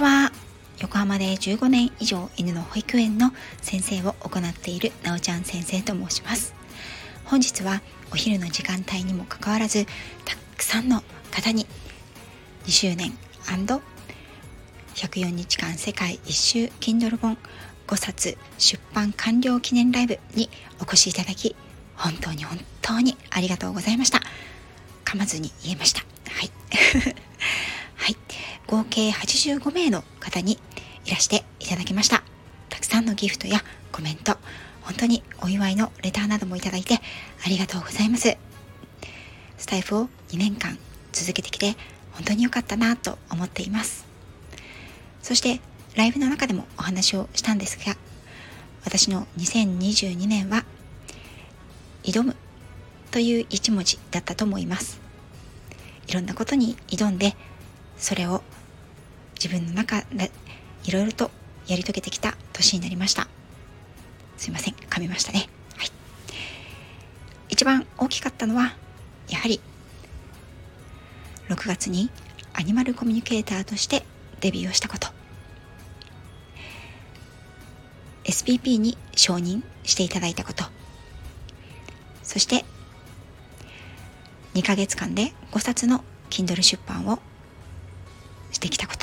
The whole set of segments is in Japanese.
ちは。横浜で15年以上犬の保育園の先生を行っているなおちゃん先生と申します。本日はお昼の時間帯にもかかわらずたくさんの方に2周年 &104 日間世界一周 Kindle 本5冊出版完了記念ライブにお越しいただき本当に本当にありがとうございました。噛まずに言えました。はい。合計85名の方にいらしていただきました。たくさんのギフトやコメント本当にお祝いのレターなどもいただいてありがとうございます。スタイフを2年間続けてきて本当に良かったなと思っています。そしてライブの中でもお話をしたんですが私の2022年は挑むという一文字だったと思います。いろんなことに挑んでそれを自分の中でいろいろとやり遂げてきた年になりました。すいません。噛みましたね。はい。一番大きかったのはやはり6月にアニマルコミュニケーターとしてデビューをしたこと。SPP に承認していただいたこと。そして2ヶ月間で5冊の Kindle 出版をしてきたこと。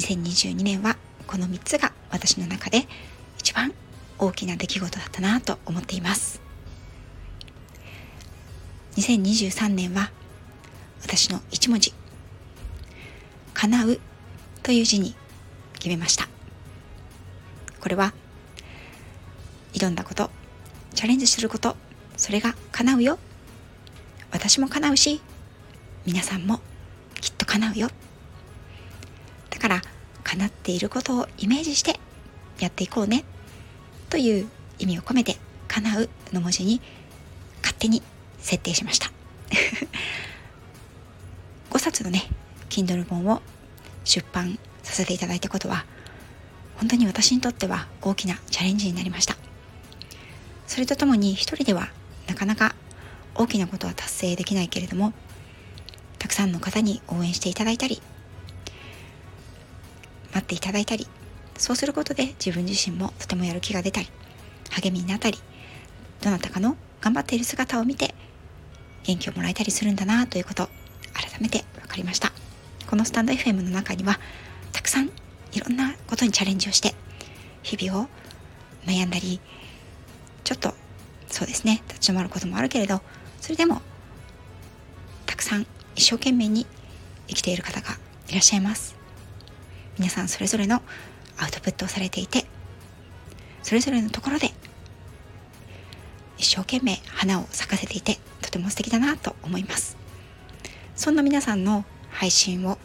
2022年はこの3つが私の中で一番大きな出来事だったなと思っています。2023年は私の一文字「叶う」という字に決めました。これは挑んだことチャレンジすることそれが叶うよ。私も叶うし皆さんもきっと叶うよ。叶っていることをイメージしてやっていこうね。という意味を込めて「叶う」の文字に勝手に設定しました。5冊のね Kindle 本を出版させていただいたことは本当に私にとっては大きなチャレンジになりました。それとともに一人ではなかなか大きなことは達成できないけれどもたくさんの方に応援していただいたりっていただいたりそうすることで自分自身もとてもやる気が出たり励みになったりどなたかの頑張っている姿を見て元気をもらえたりするんだなということ改めて分かりました。このスタンド FM の中にはたくさんいろんなことにチャレンジをして日々を悩んだりちょっとそうですね立ち止まることもあるけれどそれでもたくさん一生懸命に生きている方がいらっしゃいます。皆さんそれぞれのアウトプットをされていてそれぞれのところで一生懸命花を咲かせていてとても素敵だなと思います。そんな皆さんの配信を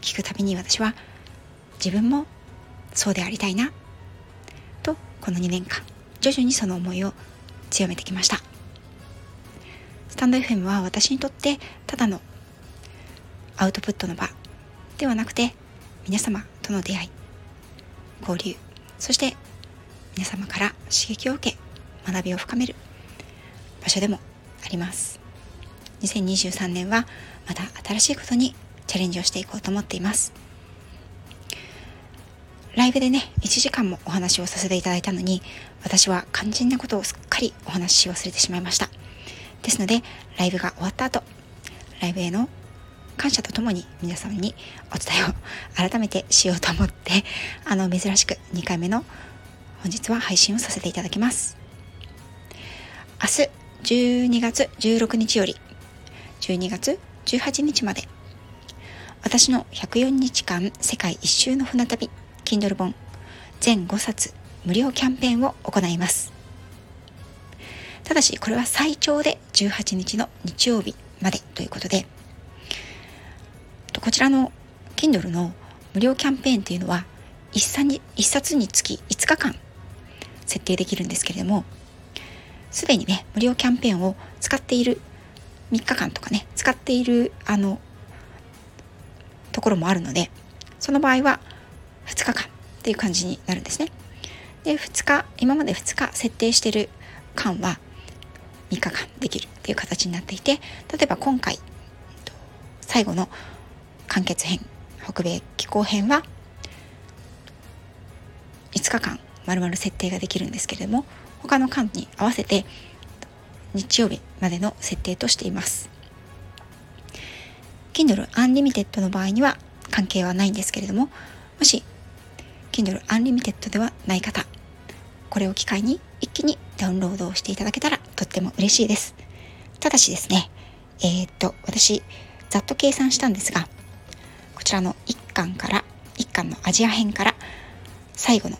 聞くたびに私は自分もそうでありたいなとこの2年間徐々にその思いを強めてきました。スタンド FM は私にとってただのアウトプットの場ではなくて皆様との出会い交流そして皆様から刺激を受け学びを深める場所でもあります。2023年はまた新しいことにチャレンジをしていこうと思っています。ライブでね1時間もお話をさせていただいたのに私は肝心なことをすっかりお話しし忘れてしまいました。ですのでライブが終わった後ライブへの感謝とともに皆様にお伝えを改めてしようと思ってあの珍しく2回目の本日は配信をさせていただきます。明日12月16日より12月18日まで私の104日間世界一周の船旅 Kindle 本全5冊無料キャンペーンを行います。ただしこれは最長で18日の日曜日までということでこちらの Kindle の無料キャンペーンっていうのは1冊に ,1 冊につき5日間設定できるんですけれどもすでにね無料キャンペーンを使っている3日間とかね使っているあのところもあるのでその場合は2日間っていう感じになるんですね。で2日今まで2日設定してる間は3日間できるっていう形になっていて例えば今回最後の完結編北米気候編は5日間まるまる設定ができるんですけれども他の間に合わせて日曜日までの設定としています。Kindle Unlimited の場合には関係はないんですけれどももし Kindle Unlimited ではない方これを機会に一気にダウンロードをしていただけたらとっても嬉しいです。ただしですねえー、っと私ざっと計算したんですがらの1巻から1巻のアジア編から最後の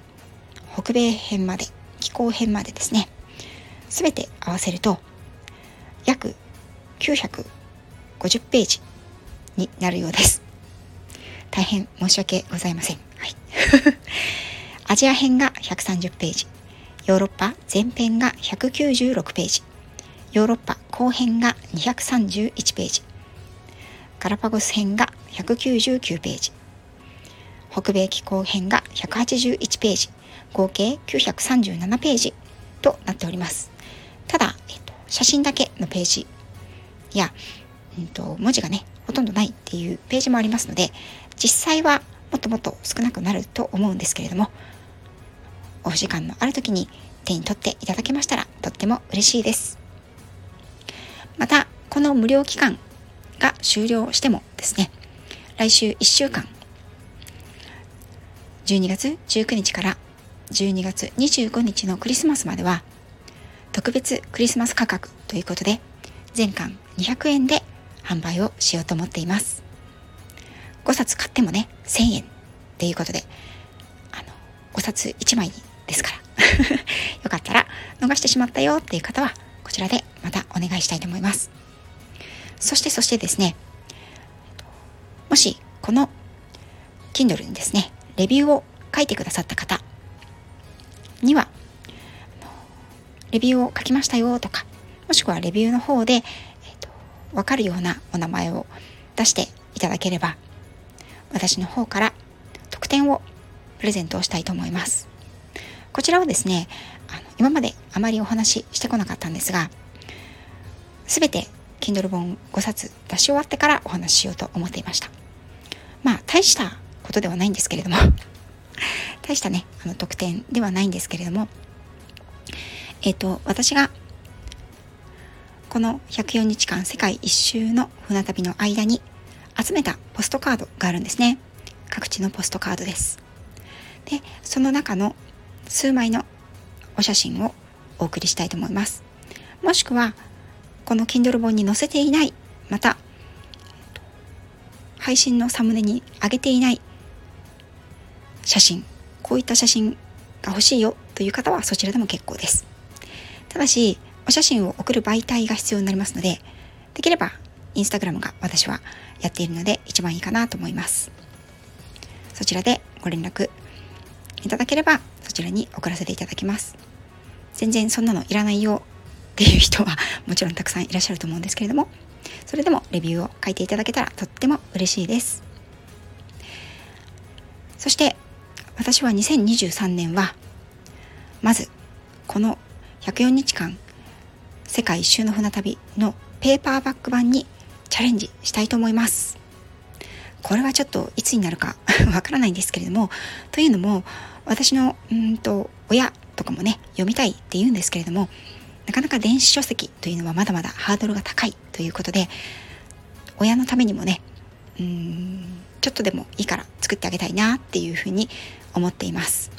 北米編まで気候編までですね。全て合わせると約950ページになるようです。大変申し訳ございません、はい、アジア編が130ページ。ヨーロッパ前編が196ページ。ヨーロッパ後編が231ページ。ガラパゴス編が199ページ。北米気候編が181ページ。合計937ページ。となっております。ただ、えっと、写真だけのページ。や、うんと、文字がねほとんどないっていうページもありますので実際はもっともっと少なくなると思うんですけれどもお時間のある時に手に取っていただけましたらとっても嬉しいです。またこの無料期間が終了してもですね来週1週間。12月19日から12月25日のクリスマスまでは特別クリスマス価格ということで全巻200円で販売をしようと思っています。5冊買ってもね1000円っていうことであの5冊1枚ですから。よかったら逃してしまったよっていう方はこちらでまたお願いしたいと思います。そしてそしてですねもしこの Kindle にですねレビューを書いてくださった方にはレビューを書きましたよとかもしくはレビューの方で、えーと、分かるようなお名前を出していただければ私の方から特典をプレゼントをしたいと思います。こちらはですねあの今まであまりお話ししてこなかったんですが全て Kindle 本5冊出し終わってからお話ししようと思っていました。まあ大したことではないんですけれども。大したねあの特典ではないんですけれども。えっ、ー、と私がこの104日間世界一周の船旅の間に集めたポストカードがあるんですね。各地のポストカードです。でその中の数枚のお写真をお送りしたいと思います。もしくはこの Kindle 本に載せていないまた配信のサムネに上げていない写真こういった写真が欲しいよという方はそちらでも結構です。ただしお写真を送る媒体が必要になりますのでできればインスタグラムが私はやっているので一番いいかなと思います。そちらでご連絡いただければそちらに送らせていただきます。全然そんなのいらないよっていう人はもちろんたくさんいらっしゃると思うんですけれどもそれでもレビューを書いていただけたらとっても嬉しいです。そして私は2023年はまずこの104日間世界一周の船旅のペーパーバック版にチャレンジしたいと思います。これはちょっといつになるか わからないんですけれどもというのも私のうんと親とかもね読みたいって言うんですけれどもなかなか電子書籍というのはまだまだハードルが高いということで親のためにもねうんちょっとでもいいから作ってあげたいなっていうふうに思っています。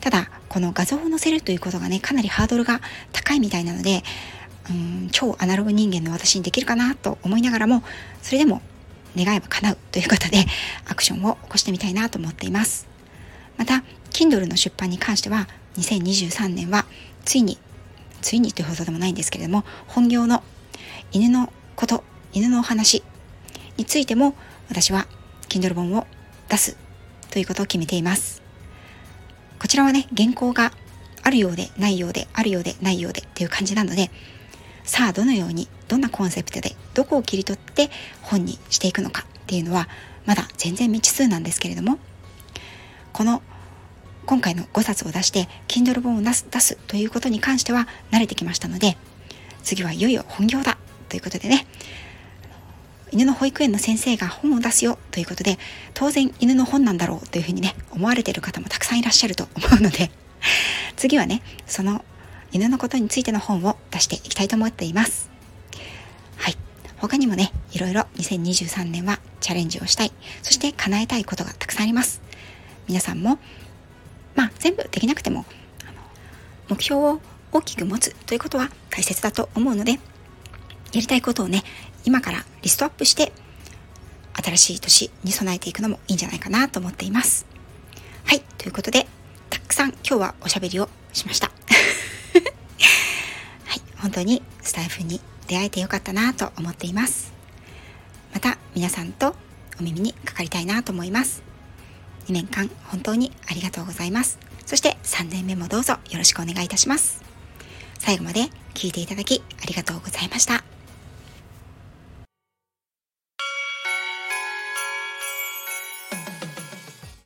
ただこの画像を載せるということがねかなりハードルが高いみたいなのでうん超アナログ人間の私にできるかなと思いながらもそれでも願えば叶うということでアクションを起こしてみたいなと思っています。また Kindle の出版に関しては2023年はついについにというほどでもないんですけれども本業の犬のこと犬のお話についても私は Kindle 本を出すということを決めています。こちらはね原稿があるようでないようであるようでないようでっていう感じなのでさあどのようにどんなコンセプトでどこを切り取って本にしていくのかっていうのはまだ全然未知数なんですけれどもこの今回の5冊を出して Kindle 本を出す出すということに関しては慣れてきましたので次はいよいよ本業だということでね犬の保育園の先生が本を出すよということで、当然犬の本なんだろうというふうにね、思われている方もたくさんいらっしゃると思うので、次はね、その犬のことについての本を出していきたいと思っています。はい。他にもね、いろいろ2023年はチャレンジをしたい、そして叶えたいことがたくさんあります。皆さんも、まあ全部できなくても、目標を大きく持つということは大切だと思うので、やりたいことをね、今からリストアップして、新しい年に備えていくのもいいんじゃないかなと思っています。はい、ということで、たくさん今日はおしゃべりをしました。はい、本当にスタイフに出会えてよかったなと思っています。また皆さんとお耳にかかりたいなと思います。2年間本当にありがとうございます。そして3年目もどうぞよろしくお願いいたします。最後まで聞いていただきありがとうございました。